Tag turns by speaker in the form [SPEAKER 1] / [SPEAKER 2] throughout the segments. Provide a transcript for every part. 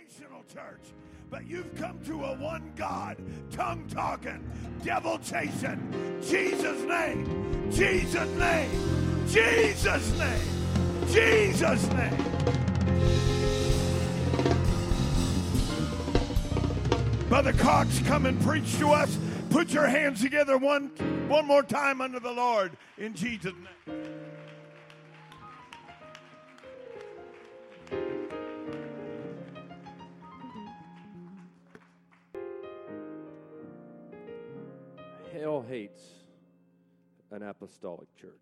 [SPEAKER 1] denominational church, but you've come to a one God, tongue talking, devil chasing, Jesus' name, Jesus' name, Jesus' name, Jesus' name. Brother Cox, come and preach to us. Put your hands together one, one more time under the Lord in Jesus' name.
[SPEAKER 2] Hates an apostolic church.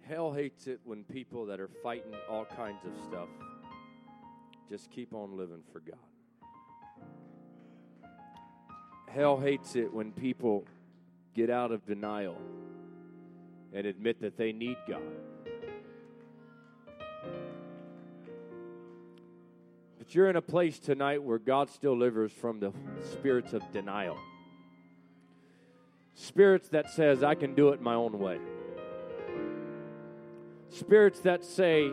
[SPEAKER 2] Hell hates it when people that are fighting all kinds of stuff just keep on living for God. Hell hates it when people get out of denial and admit that they need God. But you're in a place tonight where God still delivers from the spirits of denial. Spirits that says I can do it my own way. Spirits that say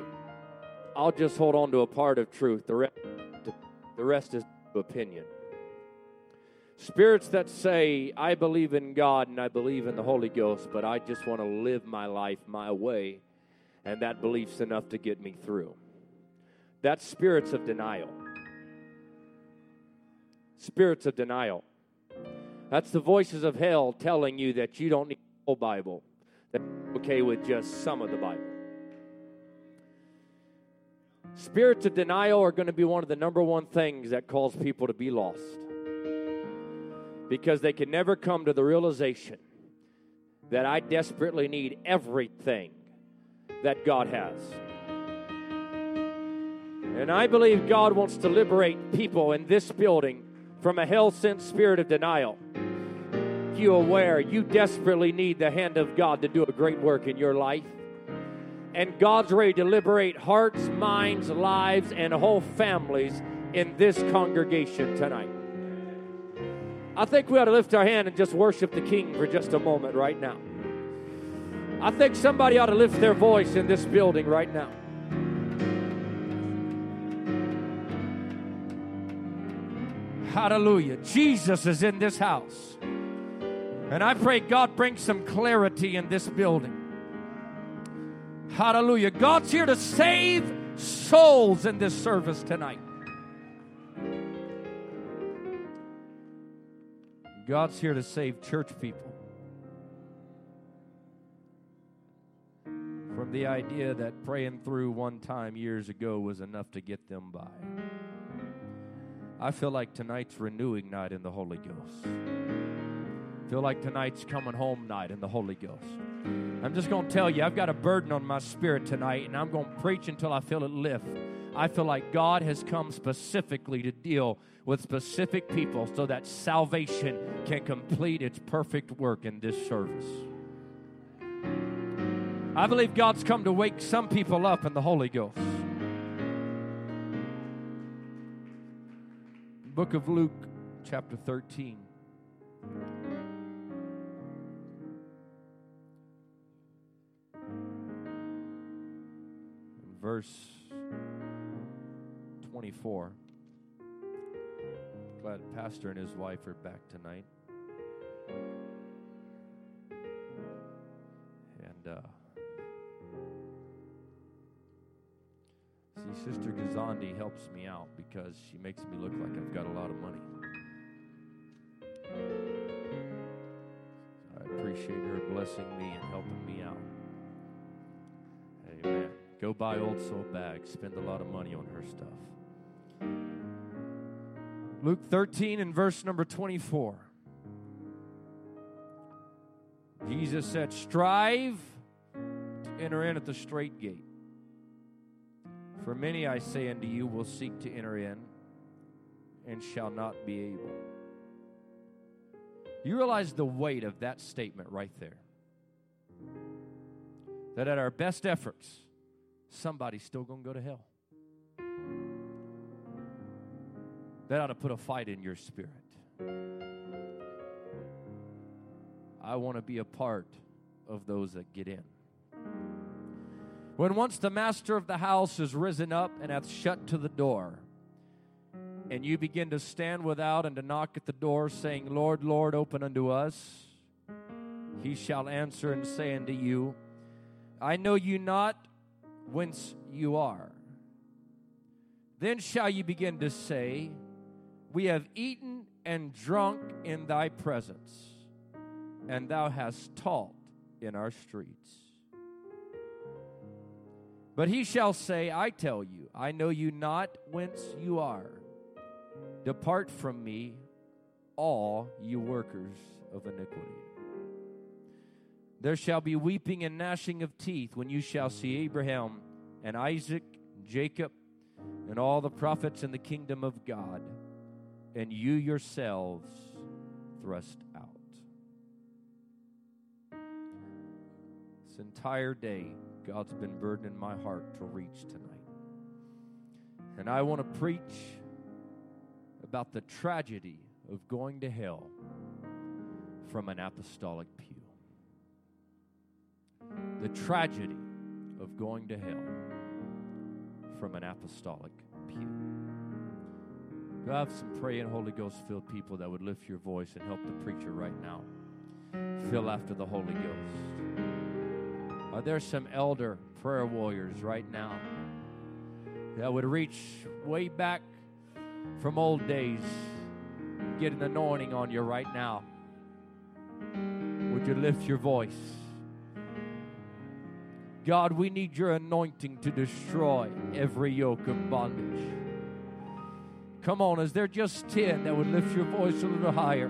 [SPEAKER 2] I'll just hold on to a part of truth. The rest, the rest is opinion. Spirits that say, I believe in God and I believe in the Holy Ghost, but I just want to live my life my way, and that belief's enough to get me through. That's spirits of denial. Spirits of denial. That's the voices of hell telling you that you don't need the whole Bible, that okay with just some of the Bible. Spirits of denial are going to be one of the number one things that cause people to be lost because they can never come to the realization that I desperately need everything that God has. And I believe God wants to liberate people in this building from a hell sent spirit of denial. You aware you desperately need the hand of God to do a great work in your life. And God's ready to liberate hearts, minds, lives, and whole families in this congregation tonight. I think we ought to lift our hand and just worship the King for just a moment right now. I think somebody ought to lift their voice in this building right now. Hallelujah. Jesus is in this house. And I pray God brings some clarity in this building. Hallelujah. God's here to save souls in this service tonight. God's here to save church people from the idea that praying through one time years ago was enough to get them by. I feel like tonight's renewing night in the Holy Ghost. I feel like tonight's coming home night in the Holy Ghost. I'm just going to tell you, I've got a burden on my spirit tonight, and I'm going to preach until I feel it lift. I feel like God has come specifically to deal with specific people so that salvation can complete its perfect work in this service. I believe God's come to wake some people up in the Holy Ghost. Book of Luke, chapter 13. Verse 24. Glad Pastor and his wife are back tonight. And uh, Sister Gazandi helps me out because she makes me look like I've got a lot of money. I appreciate her blessing me and helping me out. Amen. Go buy old soul bags, spend a lot of money on her stuff. Luke 13 and verse number 24. Jesus said, Strive to enter in at the straight gate. For many, I say unto you, will seek to enter in and shall not be able. You realize the weight of that statement right there. That at our best efforts, somebody's still going to go to hell. That ought to put a fight in your spirit. I want to be a part of those that get in. When once the master of the house is risen up and hath shut to the door, and you begin to stand without and to knock at the door, saying, Lord, Lord, open unto us, he shall answer and say unto you, I know you not whence you are. Then shall you begin to say, We have eaten and drunk in thy presence, and thou hast taught in our streets. But he shall say, I tell you, I know you not whence you are. Depart from me, all you workers of iniquity. There shall be weeping and gnashing of teeth when you shall see Abraham and Isaac, and Jacob, and all the prophets in the kingdom of God, and you yourselves thrust out. This entire day, God's been burdening my heart to reach tonight. And I want to preach about the tragedy of going to hell from an apostolic pew. The tragedy of going to hell from an apostolic pew. Do I have some praying Holy Ghost filled people that would lift your voice and help the preacher right now? Fill after the Holy Ghost. Uh, Are there some elder prayer warriors right now that would reach way back from old days, get an anointing on you right now? Would you lift your voice? God, we need your anointing to destroy every yoke of bondage. Come on, is there just 10 that would lift your voice a little higher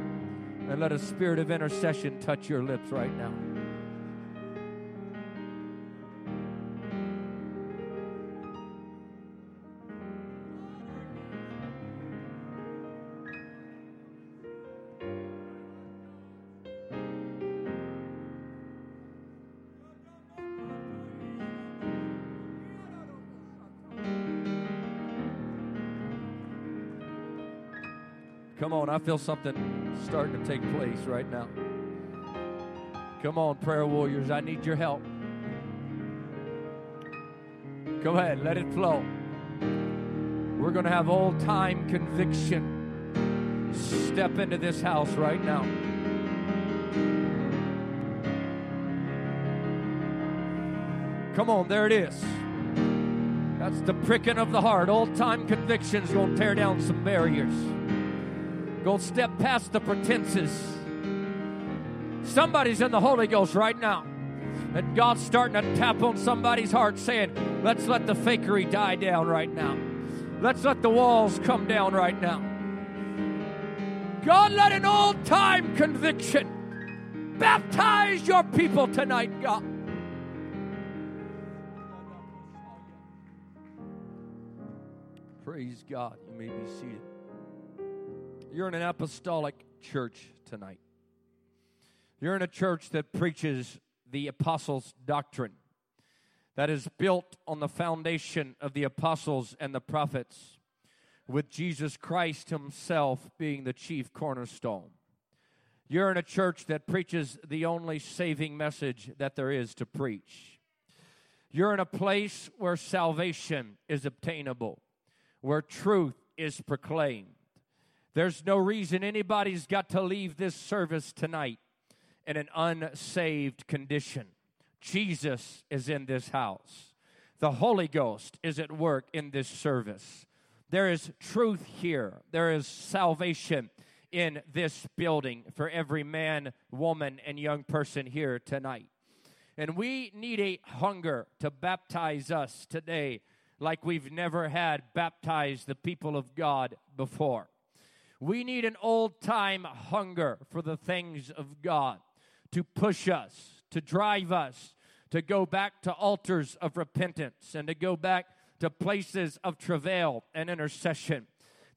[SPEAKER 2] and let a spirit of intercession touch your lips right now? Come on, I feel something starting to take place right now. Come on, prayer warriors, I need your help. Go ahead, let it flow. We're going to have old time conviction step into this house right now. Come on, there it is. That's the pricking of the heart. Old time conviction's going to tear down some barriers. Go step past the pretenses. Somebody's in the Holy Ghost right now. And God's starting to tap on somebody's heart saying, let's let the fakery die down right now. Let's let the walls come down right now. God, let an old time conviction baptize your people tonight, God. Praise God. You may be seated. You're in an apostolic church tonight. You're in a church that preaches the apostles' doctrine, that is built on the foundation of the apostles and the prophets, with Jesus Christ Himself being the chief cornerstone. You're in a church that preaches the only saving message that there is to preach. You're in a place where salvation is obtainable, where truth is proclaimed there's no reason anybody's got to leave this service tonight in an unsaved condition. Jesus is in this house. The Holy Ghost is at work in this service. There is truth here. There is salvation in this building for every man, woman, and young person here tonight. And we need a hunger to baptize us today like we've never had baptized the people of God before. We need an old time hunger for the things of God to push us, to drive us, to go back to altars of repentance and to go back to places of travail and intercession.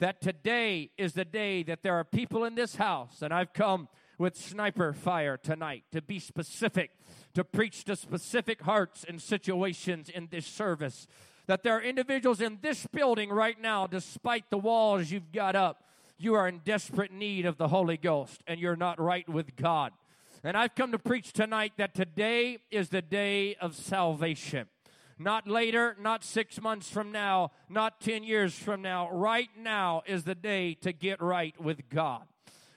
[SPEAKER 2] That today is the day that there are people in this house, and I've come with sniper fire tonight to be specific, to preach to specific hearts and situations in this service. That there are individuals in this building right now, despite the walls you've got up, you are in desperate need of the Holy Ghost and you're not right with God. And I've come to preach tonight that today is the day of salvation. Not later, not six months from now, not 10 years from now. Right now is the day to get right with God.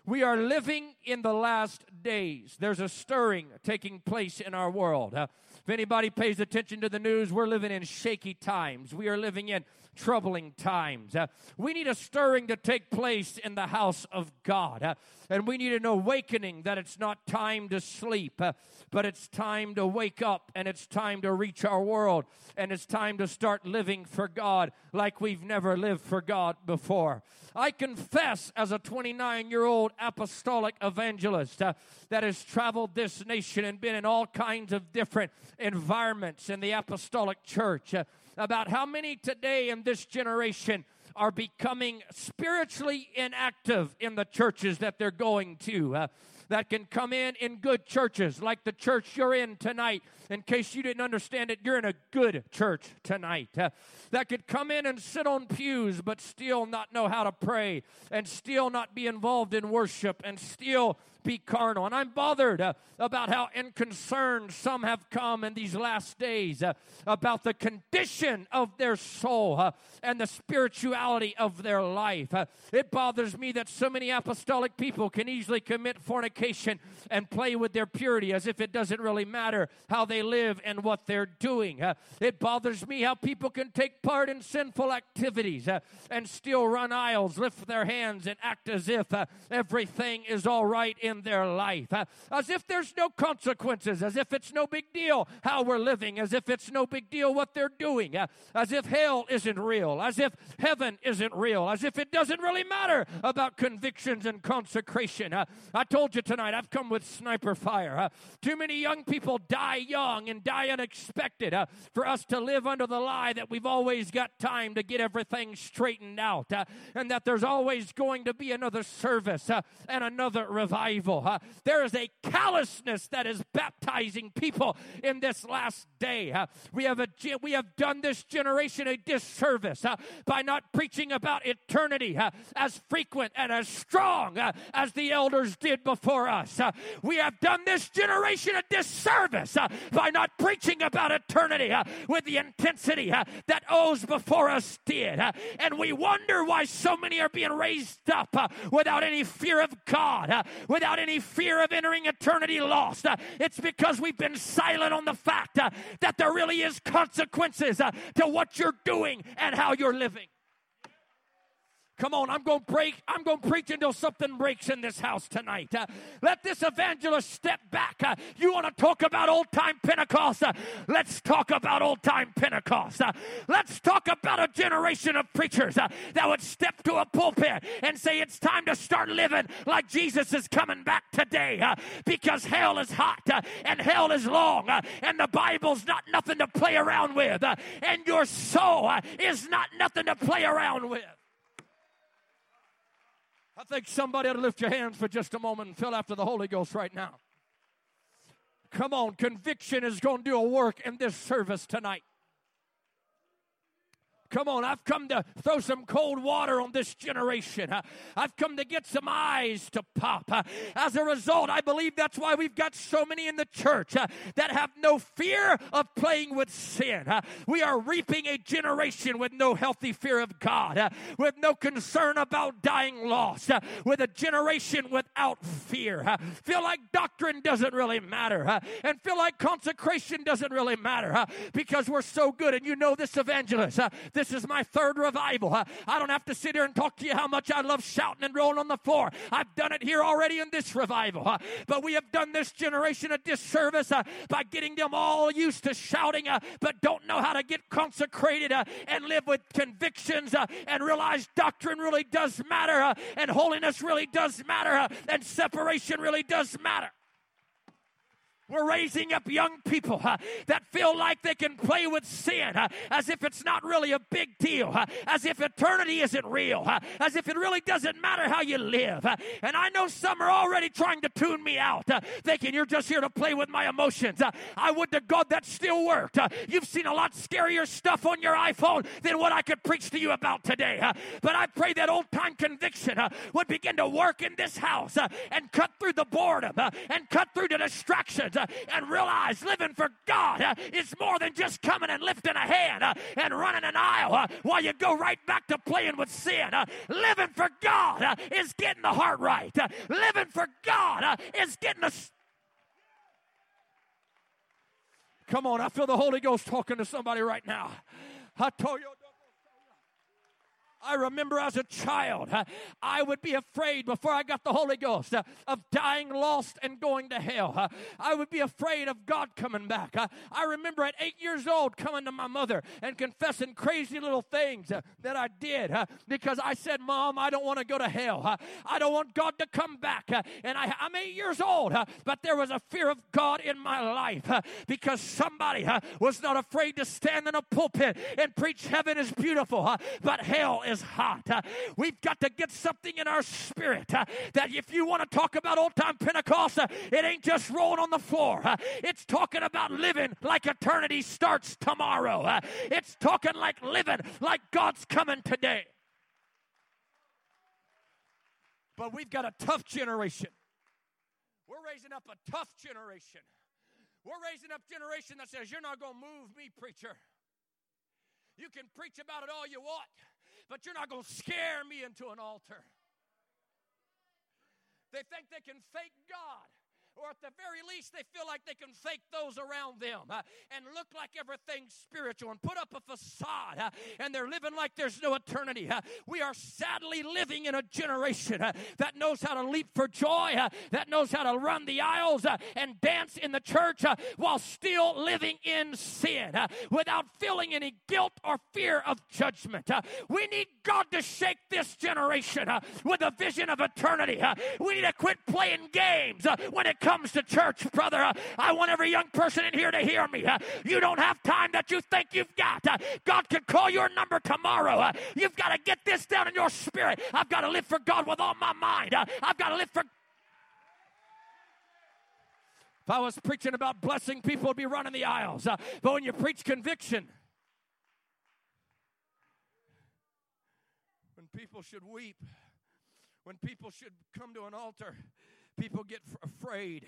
[SPEAKER 2] We are living in the last days. There's a stirring taking place in our world. Uh, if anybody pays attention to the news, we're living in shaky times. We are living in troubling times. Uh, we need a stirring to take place in the house of God. Uh, and we need an awakening that it's not time to sleep, uh, but it's time to wake up and it's time to reach our world and it's time to start living for God like we've never lived for God before. I confess, as a 29 year old apostolic evangelist uh, that has traveled this nation and been in all kinds of different environments in the apostolic church, uh, about how many today in this generation are becoming spiritually inactive in the churches that they're going to. Uh, that can come in in good churches, like the church you're in tonight. In case you didn't understand it, you're in a good church tonight. Uh, that could come in and sit on pews, but still not know how to pray, and still not be involved in worship, and still be carnal. And I'm bothered uh, about how unconcerned some have come in these last days uh, about the condition of their soul uh, and the spirituality of their life. Uh, it bothers me that so many apostolic people can easily commit fornication and play with their purity as if it doesn't really matter how they live and what they're doing. Uh, it bothers me how people can take part in sinful activities uh, and still run aisles, lift their hands, and act as if everything is all right in their life, uh, as if there's no consequences, as if it's no big deal how we're living, as if it's no big deal what they're doing, uh, as if hell isn't real, as if heaven isn't real, as if it doesn't really matter about convictions and consecration. Uh, I told you tonight, I've come with sniper fire. Uh, too many young people die young and die unexpected uh, for us to live under the lie that we've always got time to get everything straightened out uh, and that there's always going to be another service and another revival. Uh, there is a callousness that is baptizing people in this last day. Uh, we, have a, we have done this generation a disservice uh, by not preaching about eternity uh, as frequent and as strong uh, as the elders did before us. Uh, we have done this generation a disservice by not preaching about eternity with the intensity that those before us did. and we wonder why so many are being raised up without any fear of God, without without any fear of entering eternity lost. Uh, it's because we've been silent on the fact uh, that there really is consequences uh, to what you're doing and how you're living. Come on, I'm going to break. I'm going to preach until something breaks in this house tonight. Uh, let this evangelist step back. Uh, you want to talk about old time Pentecost? Uh, let's talk about old time Pentecost. Uh, let's talk about a generation of preachers uh, that would step to a pulpit and say it's time to start living like Jesus is coming back today uh, because hell is hot and hell is long and the Bible's not nothing to play around with and your soul is not nothing to play around with. I think somebody ought to lift your hands for just a moment and fill after the Holy Ghost right now. Come on, conviction is going to do a work in this service tonight. Come on, I've come to throw some cold water on this generation. I've come to get some eyes to pop. As a result, I believe that's why we've got so many in the church that have no fear of playing with sin. We are reaping a generation with no healthy fear of God, with no concern about dying lost, with a generation without fear. Feel like doctrine doesn't really matter, and feel like consecration doesn't really matter because we're so good. And you know this evangelist this is my third revival. I don't have to sit here and talk to you how much I love shouting and rolling on the floor. I've done it here already in this revival. But we have done this generation a disservice uh, by getting them all used to shouting, uh, but don't know how to get consecrated uh, and live with convictions and realize doctrine really does matter and holiness really does matter and separation really does matter. We're raising up young people uh, that feel like they can play with sin uh, as if it's not really a big deal, uh, as if eternity isn't real, as if it really doesn't matter how you live. And I know some are already trying to tune me out, thinking you're just here to play with my emotions. I would to God that still worked. you've seen a lot scarier stuff on your iPhone than what I could preach to you about today. but I pray that old time conviction would begin to work in this house and cut through the boredom and cut through the distractions hands uh, and realize living for God uh, is more than just coming and lifting a hand uh, and running an aisle while you go right back to playing with sin. Living for God is getting the heart right. Living for God is getting the Come on, I feel the Holy Ghost talking to somebody right now. I told you. I remember as a child, uh, I would be afraid before I got the Holy Ghost uh, of dying lost and going to hell. Uh, I would be afraid of God coming back. I remember at eight years old coming to my mother and confessing crazy little things that I did because I said, Mom, I don't want to go to hell. I don't want God to come back. And I, am eight years old, but there was a fear of God in my life because somebody was not afraid to stand in a pulpit and preach heaven is beautiful, but hell is is hot. Uh, we've got to get something in our spirit uh, that if you want to talk about old time Pentecost, uh, it ain't just rolling on the floor. It's talking about living like eternity starts tomorrow. It's talking like living like God's coming today. But we've got a tough generation. We're raising up a tough generation. We're raising up generation that says, You're not going to move me, preacher. You can preach about it all you want but you're not going to scare me into an altar. They think they can fake God or at the very least, they feel like they can fake those around them uh, and look like everything's spiritual and put up a facade, uh, and they're living like there's no eternity. Uh, we are sadly living in a generation uh, that knows how to leap for joy, uh, that knows how to run the aisles uh, and dance in the church while still living in sin without feeling any guilt or fear of judgment. we need God to shake this generation with a vision of eternity. we need to quit playing games when it comes to church, brother, uh, I want every young person in here to hear me. Uh, you don't have time that you think you've got. Uh, God can call your number tomorrow. You've got to get this down in your spirit. I've got to live for God with all my mind. I've got to live for if I was preaching about blessing, people would be running the aisles. Uh, but when you preach conviction, when people should weep, when people should come to an altar, people get afraid.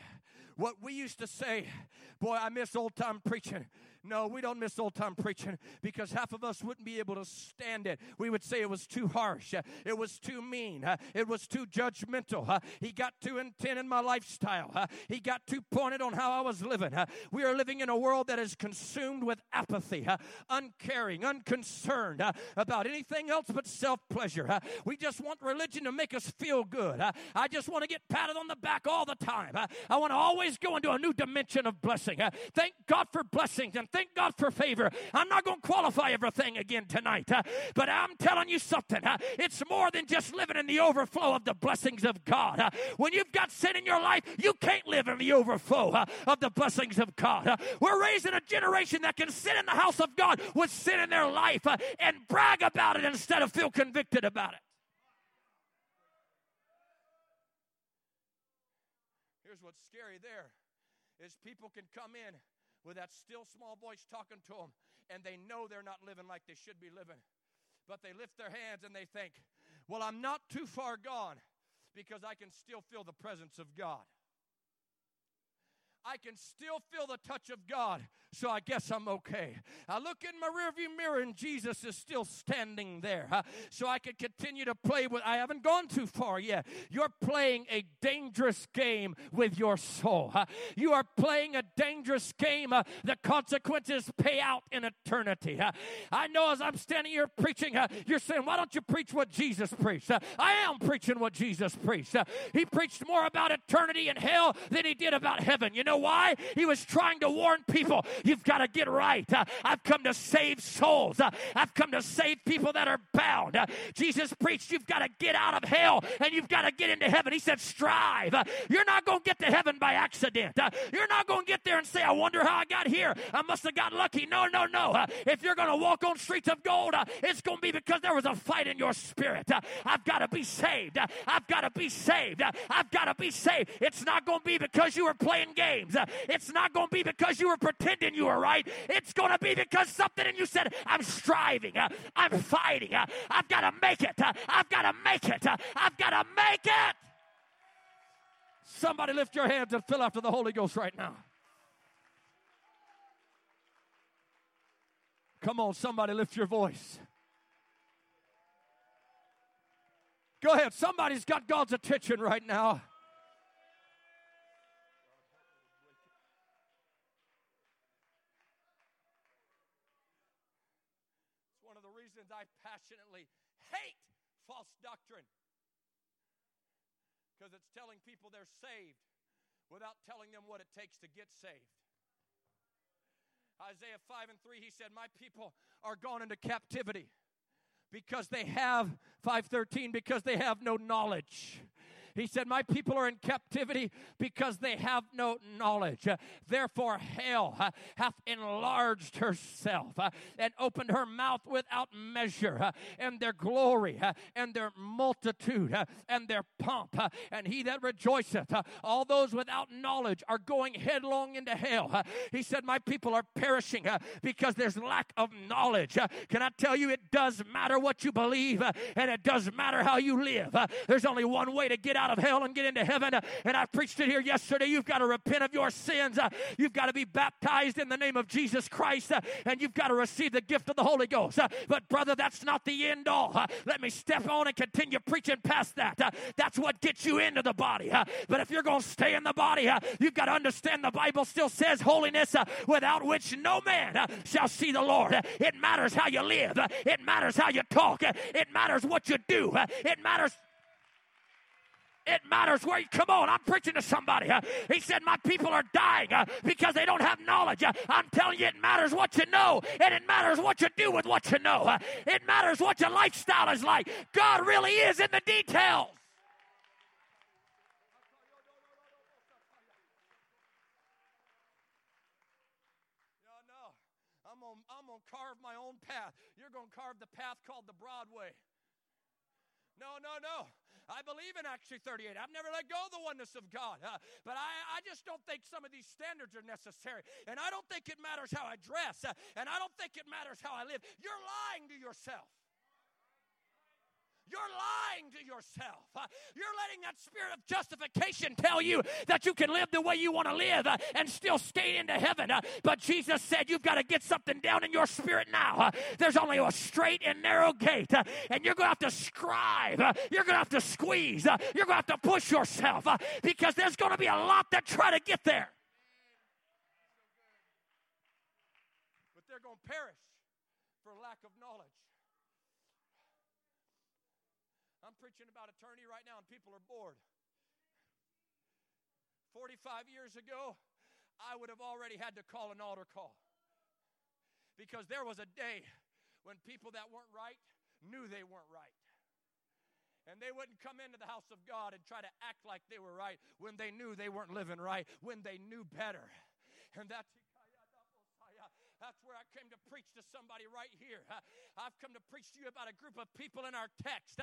[SPEAKER 2] What we used to say, boy, I miss old time preaching. No, we don't miss old time preaching because half of us wouldn't be able to stand it. We would say it was too harsh, it was too mean, it was too judgmental. He got too intent in my lifestyle, he got too pointed on how I was living. We are living in a world that is consumed with apathy, uncaring, unconcerned about anything else but self pleasure. We just want religion to make us feel good. I just want to get patted on the back all the time. I want to always go into a new dimension of blessing. Thank God for blessings and thank God for favor. I'm not going to qualify everything again tonight, uh, but I'm telling you something. Uh, it's more than just living in the overflow of the blessings of God. Uh, when you've got sin in your life, you can't live in the overflow uh, of the blessings of God. Uh, we're raising a generation that can sit in the house of God with sin in their life uh, and brag about it instead of feel convicted about it. Here's what's scary there is people can come in with that still small voice talking to them, and they know they're not living like they should be living. But they lift their hands and they think, Well, I'm not too far gone because I can still feel the presence of God. I can still feel the touch of God, so I guess I'm okay. I look in my rearview mirror and Jesus is still standing there, so I can continue to play with. I haven't gone too far yet. You're playing a dangerous game with your soul. You are playing a dangerous game. The consequences pay out in eternity. I know as I'm standing here preaching, you're saying, "Why don't you preach what Jesus preached?" I am preaching what Jesus preached. he preached more about eternity and hell than he did about heaven. You know why? He was trying to warn people you've got to get right. Uh, I've come to save souls, uh, I've come to save people that are bound. Uh, Jesus preached you've got to get out of hell and you've got to get into heaven. He said, strive. Uh, you're not going to get to heaven by accident. Uh, you're not going to get there and say, I wonder how I got here. I must have got lucky. No, no, no. Uh, if you're going to walk on streets of gold, it's going to be because there was a fight in your spirit. I've got to be saved. I've got to be saved. I've got to be saved. It's not going to be because you were playing games it's not going to be because you were pretending you are right. It's going to be because something in you said, I'm striving, uh, I'm fighting, uh, I've got to make it, uh, I've got to make it, I've got to make it. Somebody lift your hands and fill after the Holy Ghost right now. Come on, somebody lift your voice. Go ahead, somebody's got God's attention right now. Hate false doctrine because it's telling people they're saved without telling them what it takes to get saved. Isaiah 5 and 3, he said, My people are gone into captivity because they have 513 because they have no knowledge he said, My people are in captivity because they have no knowledge. Therefore, hell uh, hath enlarged herself uh, and opened her mouth without measure, uh, and their glory and their multitude and their pomp. And he that rejoiceth, all those without knowledge are going headlong into hell. He said, My people are perishing because there's lack of knowledge. Can I tell you, it does matter what you believe and it does matter how you live. There's only one way to get out out of hell and get into heaven. And I preached it here yesterday. You've got to repent of your sins. You've got to be baptized in the name of Jesus Christ. And you've got to receive the gift of the Holy Ghost. But, brother, that's not the end all. Let me step on and continue preaching past that. That's what gets you into the body. But if you're going to stay in the body, you've got to understand the Bible still says holiness without which no man shall see the Lord. It matters how you live, it matters how you talk, it matters what you do, it matters it matters where you come on. I'm preaching to somebody. He said, My people are dying uh, because they don't have knowledge. Uh, I'm telling you, it matters what you know, and it matters what you do with what you know. It matters what your lifestyle is like. God really is in the details. Yeah, no. I'm gonna, I'm gonna carve my own path. You're gonna carve the path called the Broadway. No, no, no. I believe in Acts 38. I've never let go of the oneness of God. Uh, but I, I just don't think some of these standards are necessary. And I don't think it matters how I dress. Uh, and I don't think it matters how I live. You're lying to yourself. You're lying to yourself. Uh, you're letting that spirit of justification tell you that you can live the way you want to live uh, and still skate into heaven. Uh, but Jesus said you've got to get something down in your spirit now. There's only a straight and narrow gate, and you're going to have to scribe. You're going to have to squeeze. You're going to have to push yourself because there's going to be a lot that try to get there. But they're going to perish for lack of knowledge. I'm preaching about eternity right now, and people are bored. 45 years ago, I would have already had to call an altar call. Because there was a day when people that weren't right knew they weren't right. And they wouldn't come into the house of God and try to act like they were right when they knew they weren't living right, when they knew better. And that's that's where I came to preach to somebody right here. I've come to preach to you about a group of people in our text.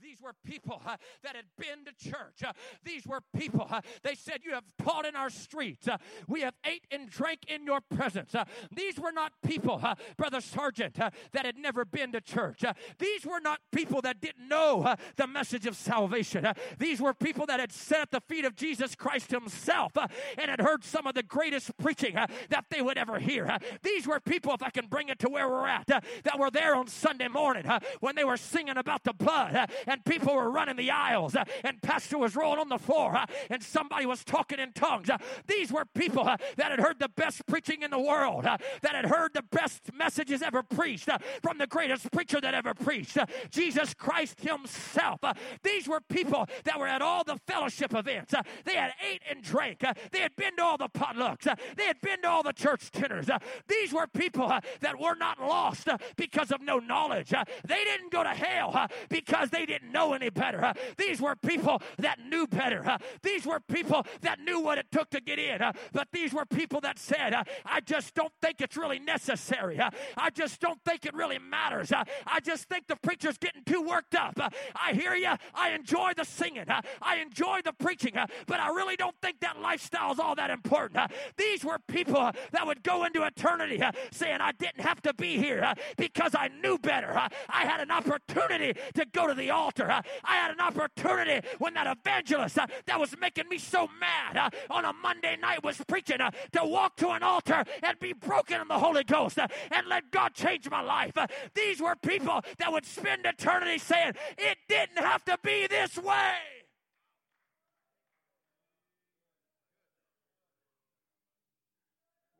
[SPEAKER 2] These were people that had been to church. These were people, they said, You have taught in our streets. We have ate and drank in your presence. These were not people, Brother Sergeant, that had never been to church. These were not people that didn't know the message of salvation. These were people that had sat at the feet of Jesus Christ Himself and had heard some of the greatest preaching that they would ever hear. These these were people, if I can bring it to where we're at, uh, that were there on Sunday morning uh, when they were singing about the blood uh, and people were running the aisles uh, and pastor was rolling on the floor uh, and somebody was talking in tongues. Uh, these were people that had heard the best preaching in the world, that had heard the best messages ever preached from the greatest preacher that ever preached, Jesus Christ himself. these were people that were at all the fellowship events. they had ate and drank. they had been to all the potlucks. they had been to all the church dinners. these these were people uh, that were not lost uh, because of no knowledge. Uh, they didn't go to hell uh, because they didn't know any better. Uh, these were people that knew better. Uh, these were people that knew what it took to get in. but these were people that said, I just don't think it's really necessary. I just don't think it really matters. I just think the preacher's getting too worked up. I hear you. I enjoy the singing. I enjoy the preaching. but I really don't think that lifestyle is all that important. these were people that would go into eternity
[SPEAKER 3] uh, saying I didn't have to be here uh, because I knew better. Uh, I had an opportunity to go to the altar. I had an opportunity when that evangelist that was making me so mad on a Monday night was preaching to walk to an altar and be broken in the Holy Ghost and let God change my life. These were people that would spend eternity saying, It didn't have to be this way.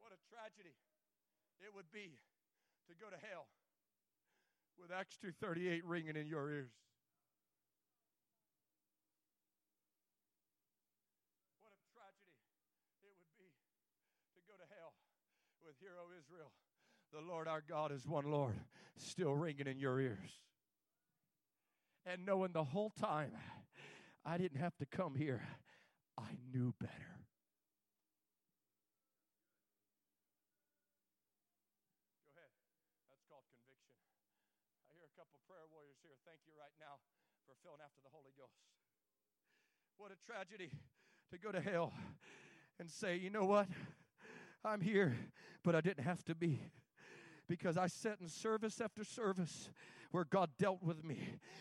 [SPEAKER 2] What a tragedy it would be to go to hell with Acts 2:38 ringing in your ears. What a tragedy it would be to go to hell with Hear O Israel. The Lord our God is one Lord, still ringing in your ears. And knowing the whole time I didn't have to come here, I knew better. Go ahead. That's called conviction. I hear a couple prayer warriors here. Thank you right now for filling after the Holy Ghost. What a tragedy to go to hell and say, you know what? I'm here, but I didn't have to be because I sat in service after service where God dealt with me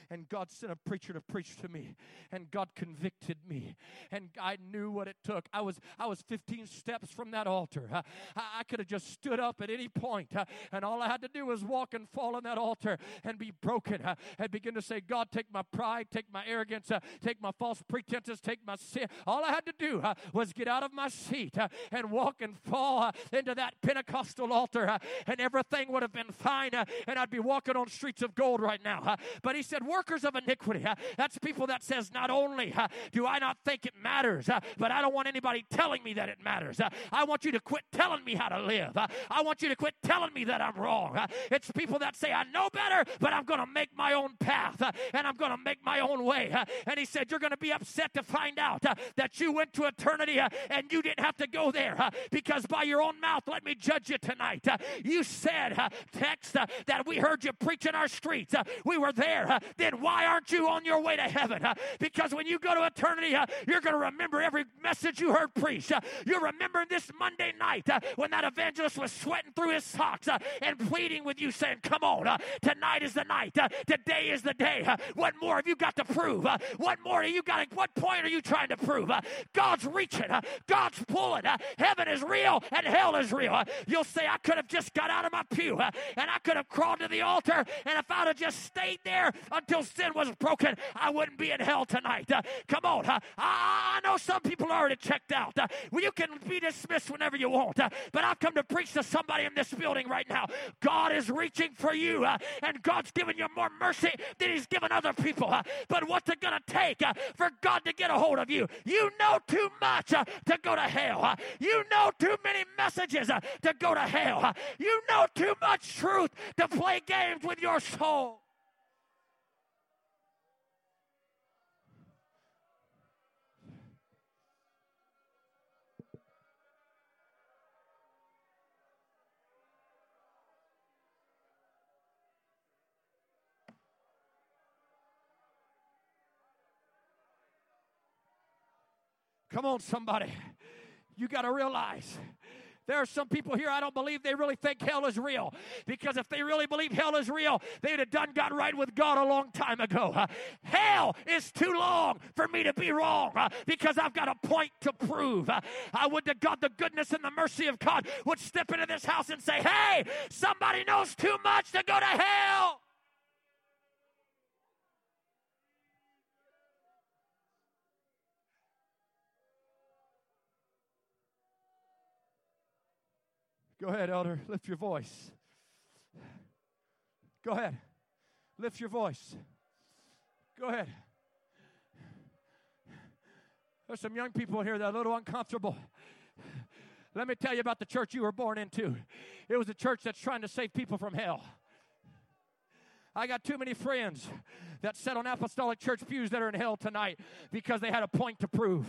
[SPEAKER 2] and God sent a preacher to preach to me and God convicted me and I knew what it took. I was I was 15 steps from that altar. I, I could have just stood up at any uh, and all I had to do was walk and fall on that altar and be broken uh, and begin to say, God, take my pride, take my arrogance, uh, take my false pretenses, take my sin. All I had to do was get out of my seat and walk and fall into that Pentecostal altar, and everything would have been fine, and I'd be walking on streets of gold right now. But he said, workers of iniquity. That's people that says, not only do I not think it matters, but I don't want anybody telling me that it matters. I want you to quit telling me how to live. I want you to quit telling me that I'm wrong. It's people that say, I know better, but I'm going to make my own path and I'm going to make my own way. And he said, You're going to be upset to find out that you went to eternity and you didn't have to go there because by your own mouth, let me judge you tonight. You said, text, that we heard you preaching our Uh, We were there. Uh, Then why aren't you on your way to heaven? Uh, Because when you go to eternity, uh, you're going to remember every message you heard preached. Uh, you're remembering this Monday night uh, when that evangelist was sweating through his socks and pleading with you, saying, Come on, tonight is the night. Today is the day. What more have you got to prove? What more are you got? To, what point are you trying to prove? God's reaching. God's pulling. Heaven is real and hell is real. You'll say, I could have just got out of my pew and I could have crawled to the altar, and if I'd have just stayed there until sin was broken, I wouldn't be in hell tonight. Uh, Come on. uh, I I know some people are already checked out. Uh, Well, you can be dismissed whenever you want, uh, but I've come to preach to somebody in this building right now. God is reaching for you, uh, and God's giving you more mercy than He's given other people. uh, But what's it going to take for God to get a hold of you? You know too much to go to hell. You know too many messages to go to hell. You know too much truth to play games with your soul. Come on, somebody. You got to realize there are some people here I don't believe they really think hell is real. Because if they really believe hell is real, they'd have done got right with God a long time ago. Uh, hell is too long for me to be wrong uh, because I've got a point to prove. Uh, I would to God the goodness and the mercy of God would step into this house and say, hey, somebody knows too much to go to hell. Go ahead, elder. Lift your voice. Go ahead. Lift your voice. Go ahead. There's some young people here that are a little uncomfortable. Let me tell you about the church you were born into. It was a church that's trying to save people from hell. I got too many friends that sat on apostolic church pews that are in hell tonight because they had a point to prove.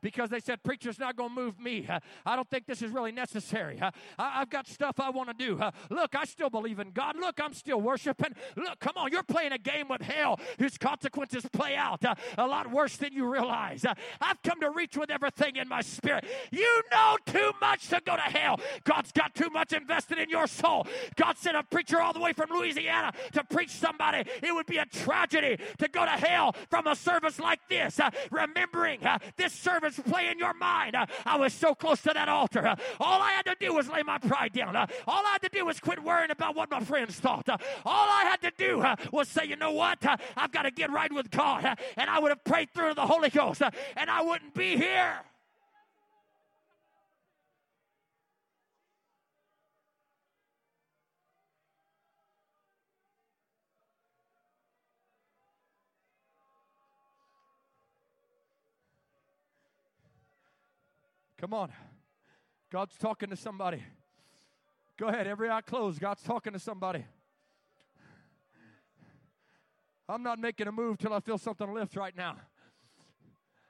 [SPEAKER 2] Because they said, Preacher's not going to move me. I don't think this is really necessary. I've got stuff I want to do. Look, I still believe in God. Look, I'm still worshiping. Look, come on, you're playing a game with hell whose consequences play out uh, a lot worse than you realize. I've come to reach with everything in my spirit. You know too much to go to hell. God's got too much invested in your soul. God sent a preacher all the way from Louisiana to preach somebody. It would be a tragedy to go to hell from a service like this, uh, remembering uh, this service play in your mind. Uh, I was so close to that altar. Uh, all I had to do was lay my pride down. Uh, all I had to do was quit worrying about what my friends thought. Uh, all I had to do was say, you know what? I've got to get right with God. and I would have prayed through the Holy Ghost, and I wouldn't be here. Come on. God's talking to somebody. Go ahead, every eye closed. God's talking to somebody. I'm not making a move till I feel something lift right now.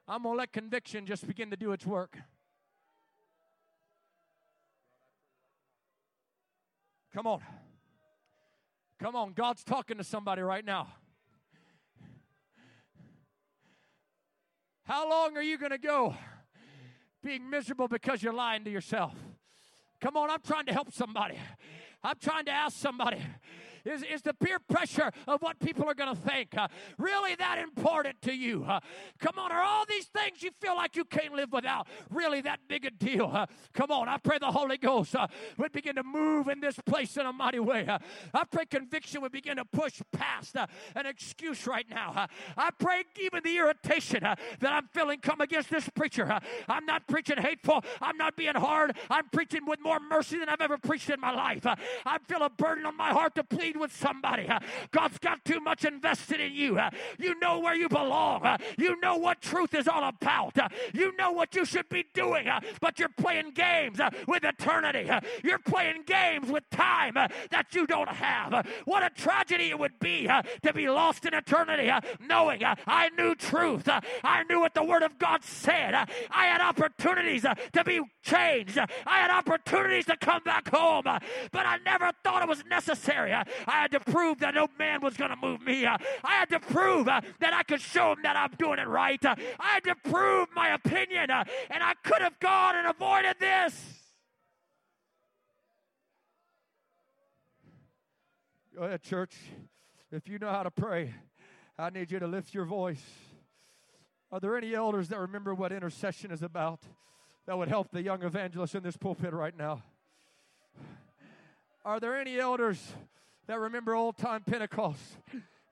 [SPEAKER 2] I'm going to let conviction just begin to do its work. Come on. Come on. God's talking to somebody right now. How long are you going to go? Being miserable because you're lying to yourself. Come on, I'm trying to help somebody. I'm trying to ask somebody is, is the peer pressure of what people are going to think uh, really that important to you? Uh, come on, are all these things you feel like you can't live without really that big a deal? Uh, come on, I pray the Holy Ghost uh, would begin to move in this place in a mighty way. I pray conviction would begin to push past uh, an excuse right now. I pray even the irritation that I'm feeling come against this preacher. I'm not preaching hateful. I'm not being hard. I'm preaching with more mercy than I've ever preached in my life. I feel a burden on my heart to plead with somebody. Uh, God's got too much invested in you. Uh, you know where you belong. Uh, you know what truth is all about. You know what you should be doing, but you're playing games with eternity. You're playing games with time that you don't have. What a tragedy it would be to be lost in eternity knowing I knew truth. I knew what the Word of God said. I had opportunities to be changed. I had opportunities to come back home, but I never thought it was necessary. I had to prove that no man was going to move me. I had to prove uh, that I could show him that I'm doing it right. I had to prove my opinion, uh, and I could have gone and avoided this. Go ahead, church. If you know how to pray, I need you to lift your voice. Are there any elders that remember what intercession is about that would help the young evangelist in this pulpit right now? Are there any elders that remember old time Pentecost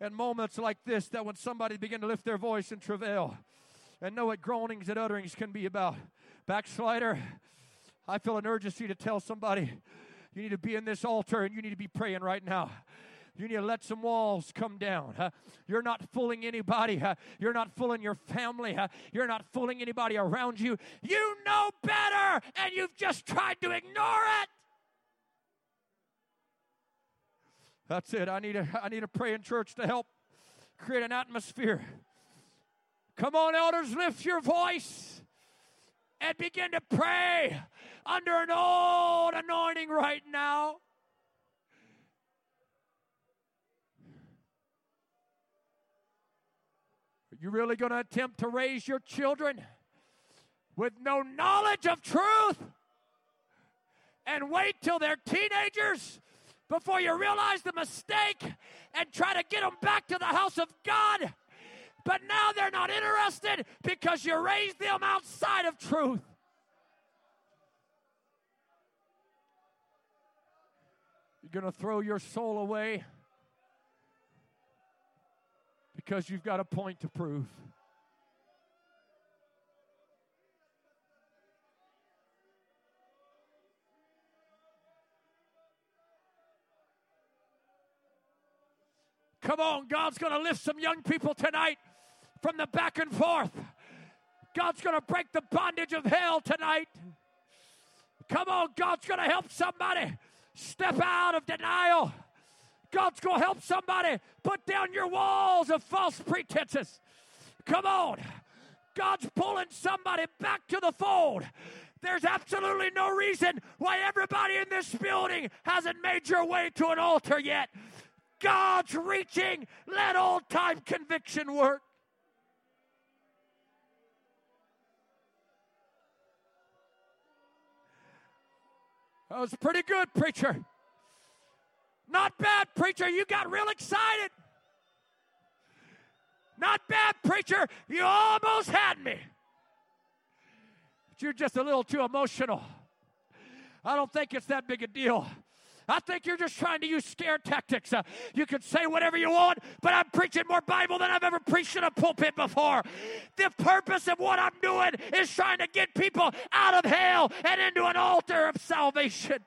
[SPEAKER 2] and moments like this that when somebody begin to lift their voice in travail and know what groanings and utterings can be about. Backslider, I feel an urgency to tell somebody you need to be in this altar and you need to be praying right now. You need to let some walls come down. Huh? You're not fooling anybody. Huh? You're not fooling your family. Huh? You're not fooling anybody around you. You know better, and you've just tried to ignore it. That's it. I need a I need a praying church to help create an atmosphere. Come on, elders, lift your voice and begin to pray under an old anointing right now. Are you really going to attempt to raise your children with no knowledge of truth and wait till they're teenagers before you realize the mistake and try to get them back to the house of God. But now they're not interested because you raised them outside of truth. You're going to throw your soul away because you've got a point to prove. Come on, God's going to lift some young people tonight from the back and forth. God's going to break the bondage of hell tonight. Come on, God's going to help somebody step out of denial. God's going to help somebody put down your walls of false pretenses. Come on. God's pulling somebody back to the fold. There's absolutely no reason why everybody in this building hasn't made your way to an altar yet. God's reaching. Let old time conviction work. That was pretty good, preacher. Not bad, preacher. You got real excited. Not bad, preacher. You almost had me. But you're just a little too emotional. I don't think it's that big a deal. I think you're just trying to use scare tactics. Uh, you can say whatever you want, but I'm preaching more Bible than I've ever preached in a pulpit before. The purpose of what I'm doing is trying to get people out of hell and into an altar of salvation.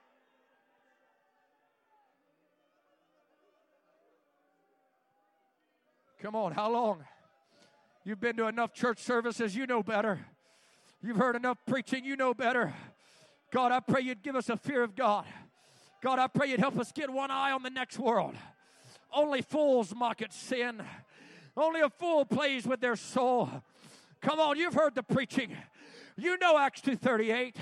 [SPEAKER 2] Come on, how long? You've been to enough church services, you know better. You've heard enough preaching, you know better. God, I pray you'd give us a fear of God. God, I pray you'd help us get one eye on the next world. Only fools mock at sin. Only a fool plays with their soul. Come on, you've heard the preaching. You know Acts 2:38.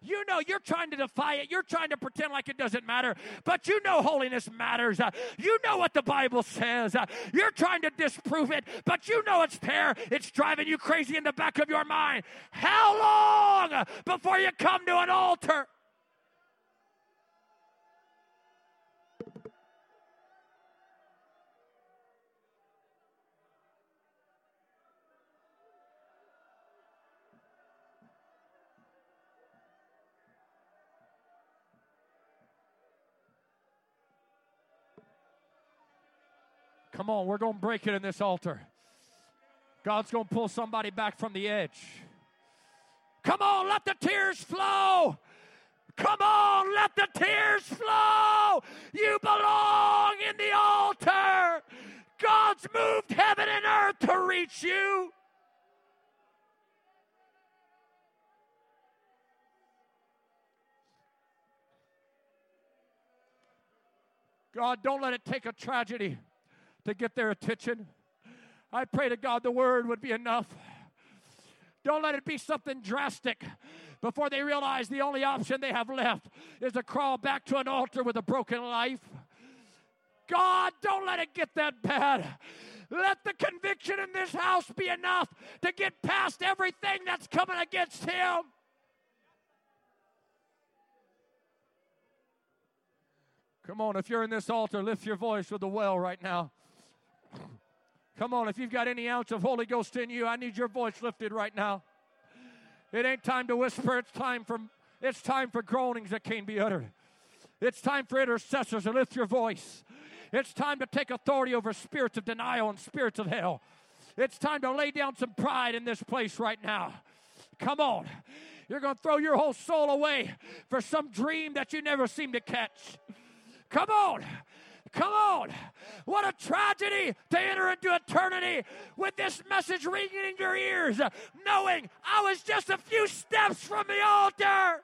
[SPEAKER 2] You know you're trying to defy it. You're trying to pretend like it doesn't matter, but you know holiness matters. You know what the Bible says. You're trying to disprove it, but you know it's there. It's driving you crazy in the back of your mind. How long before you come to an altar? Come on, we're going to break it in this altar. God's going to pull somebody back from the edge. Come on, let the tears flow. Come on, let the tears flow. You belong in the altar. God's moved heaven and earth to reach you. God, don't let it take a tragedy to get their attention. I pray to God the word would be enough. Don't let it be something drastic before they realize the only option they have left is to crawl back to an altar with a broken life. God, don't let it get that bad. Let the conviction in this house be enough to get past everything that's coming against him. Come on, if you're in this altar, lift your voice with the well right now. Come on, if you've got any ounce of Holy Ghost in you, I need your voice lifted right now. It ain't time to whisper, it's time for it's time for groanings that can't be uttered. It's time for intercessors to lift your voice. It's time to take authority over spirits of denial and spirits of hell. It's time to lay down some pride in this place right now. Come on. You're going to throw your whole soul away for some dream that you never seem to catch. Come on. Come on. What a tragedy to enter into eternity with this message ringing in your ears, knowing I was just a few steps from the altar.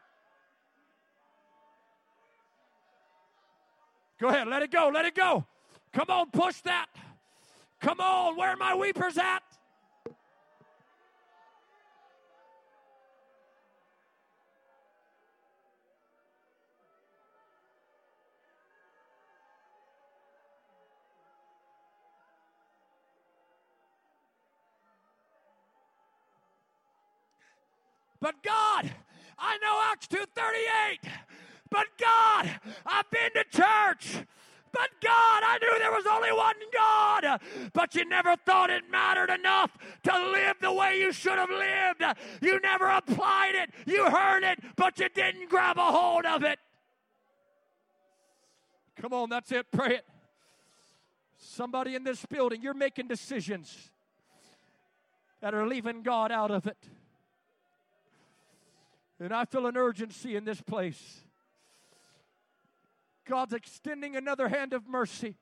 [SPEAKER 2] Go ahead, let it go, let it go. Come on, push that. Come on, where are my weepers at? But God, I know Acts 238. But God, I've been to church. But God, I knew there was only one God. But you never thought it mattered enough to live the way you should have lived. You never applied it. You heard it, but you didn't grab a hold of it. Come on, that's it. Pray it. Somebody in this building, you're making decisions that are leaving God out of it. And I feel an urgency in this place. God's extending another hand of mercy.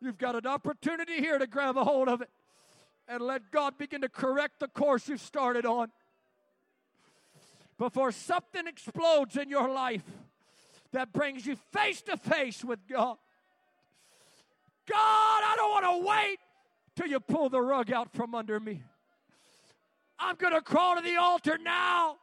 [SPEAKER 2] You've got an opportunity here to grab a hold of it and let God begin to correct the course you've started on. Before something explodes in your life, that brings you face to face with God. God, I don't want to wait till you pull the rug out from under me. I'm going to crawl to the altar now.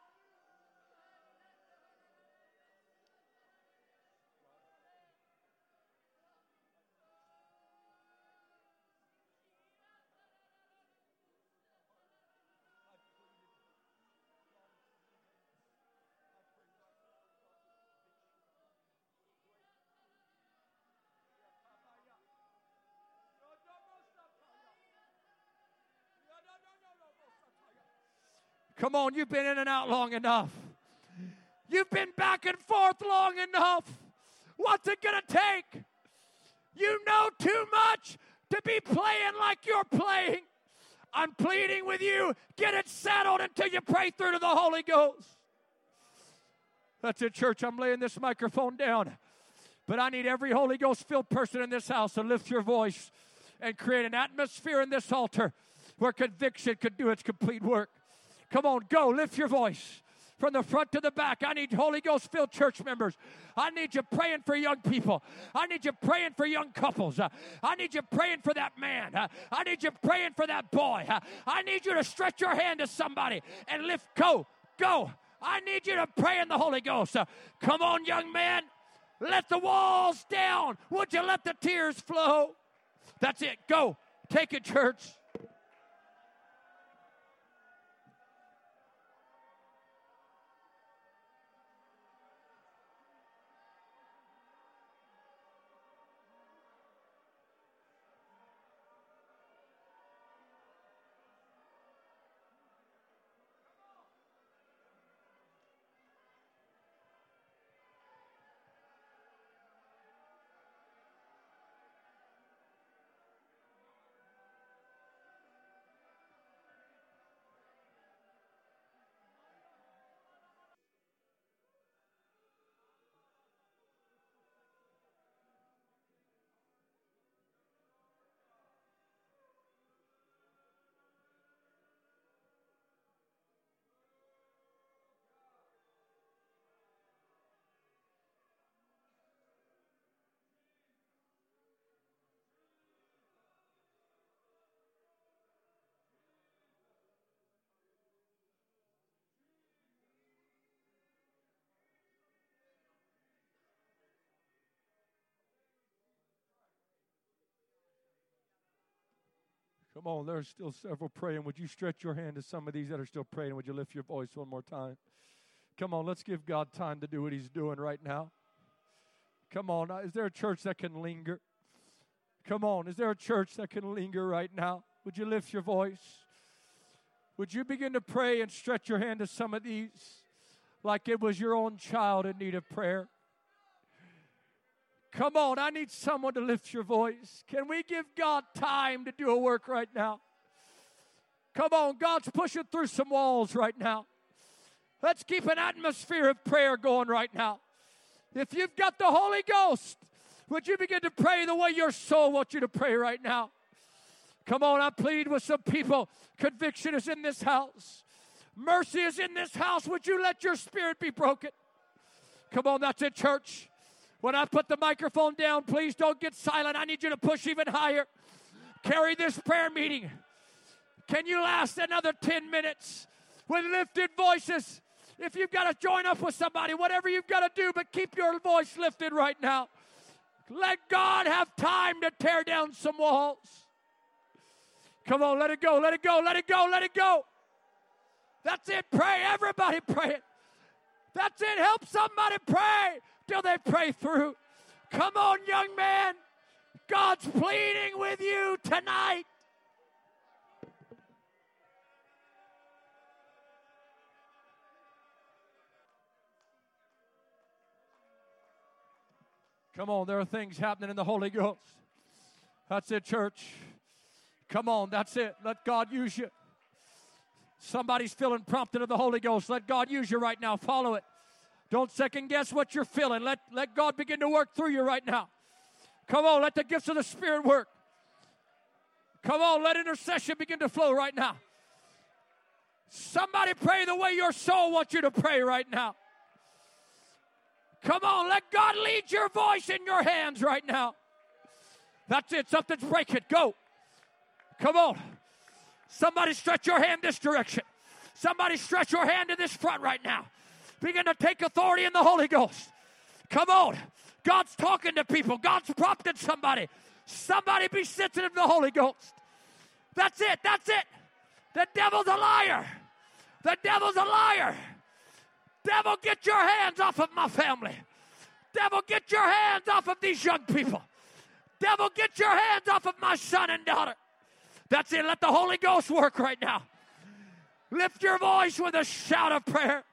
[SPEAKER 2] Come on, you've been in and out long enough. You've been back and forth long enough. What's it going to take? You know too much to be playing like you're playing. I'm pleading with you, get it settled until you pray through to the Holy Ghost. That's it, church. I'm laying this microphone down. But I need every Holy Ghost filled person in this house to lift your voice and create an atmosphere in this altar where conviction could do its complete work. Come on, go, lift your voice from the front to the back. I need Holy Ghost filled church members. I need you praying for young people. I need you praying for young couples. I need you praying for that man. I need you praying for that boy. I need you to stretch your hand to somebody and lift. Go, go. I need you to pray in the Holy Ghost. Come on, young man. Let the walls down. Would you let the tears flow? That's it. Go. Take it, church. Come on, there's still several praying. Would you stretch your hand to some of these that are still praying? Would you lift your voice one more time? Come on, let's give God time to do what He's doing right now. Come on, is there a church that can linger? Come on, is there a church that can linger right now? Would you lift your voice? Would you begin to pray and stretch your hand to some of these like it was your own child in need of prayer? Come on, I need someone to lift your voice. Can we give God time to do a work right now? Come on, God's pushing through some walls right now. Let's keep an atmosphere of prayer going right now. If you've got the Holy Ghost, would you begin to pray the way your soul wants you to pray right now? Come on, I plead with some people. Conviction is in this house. Mercy is in this house. Would you let your spirit be broken? Come on, that's it, church. When I put the microphone down, please don't get silent. I need you to push even higher. Carry this prayer meeting. Can you last another 10 minutes with lifted voices? If you've got to join up with somebody, whatever you've got to do, but keep your voice lifted right now. Let God have time to tear down some walls. Come on, let it go, let it go, let it go, let it go. That's it. Pray. Everybody pray it. That's it. Help somebody pray till they pray through. Come on, young man. God's pleading with you tonight. Come on, there are things happening in the Holy Ghost. That's it, church. Come on, that's it. Let God use you. Somebody's feeling prompted of the Holy Ghost. Let God use you right now. Follow it. Don't second guess what you're feeling. Let, let God begin to work through you right now. Come on, let the gifts of the Spirit work. Come on, let intercession begin to flow right now. Somebody pray the way your soul wants you to pray right now. Come on, let God lead your voice in your hands right now. That's it. Something's breaking. Go. Come on. Somebody stretch your hand this direction. Somebody stretch your hand to this front right now. Begin to take authority in the Holy Ghost. Come on. God's talking to people. God's prompting somebody. Somebody be sensitive to the Holy Ghost. That's it. That's it. The devil's a liar. The devil's a liar. Devil, get your hands off of my family. Devil, get your hands off of these young people. Devil, get your hands off of my son and daughter. That's it. Let the Holy Ghost work right now. Lift your voice with a shout of prayer.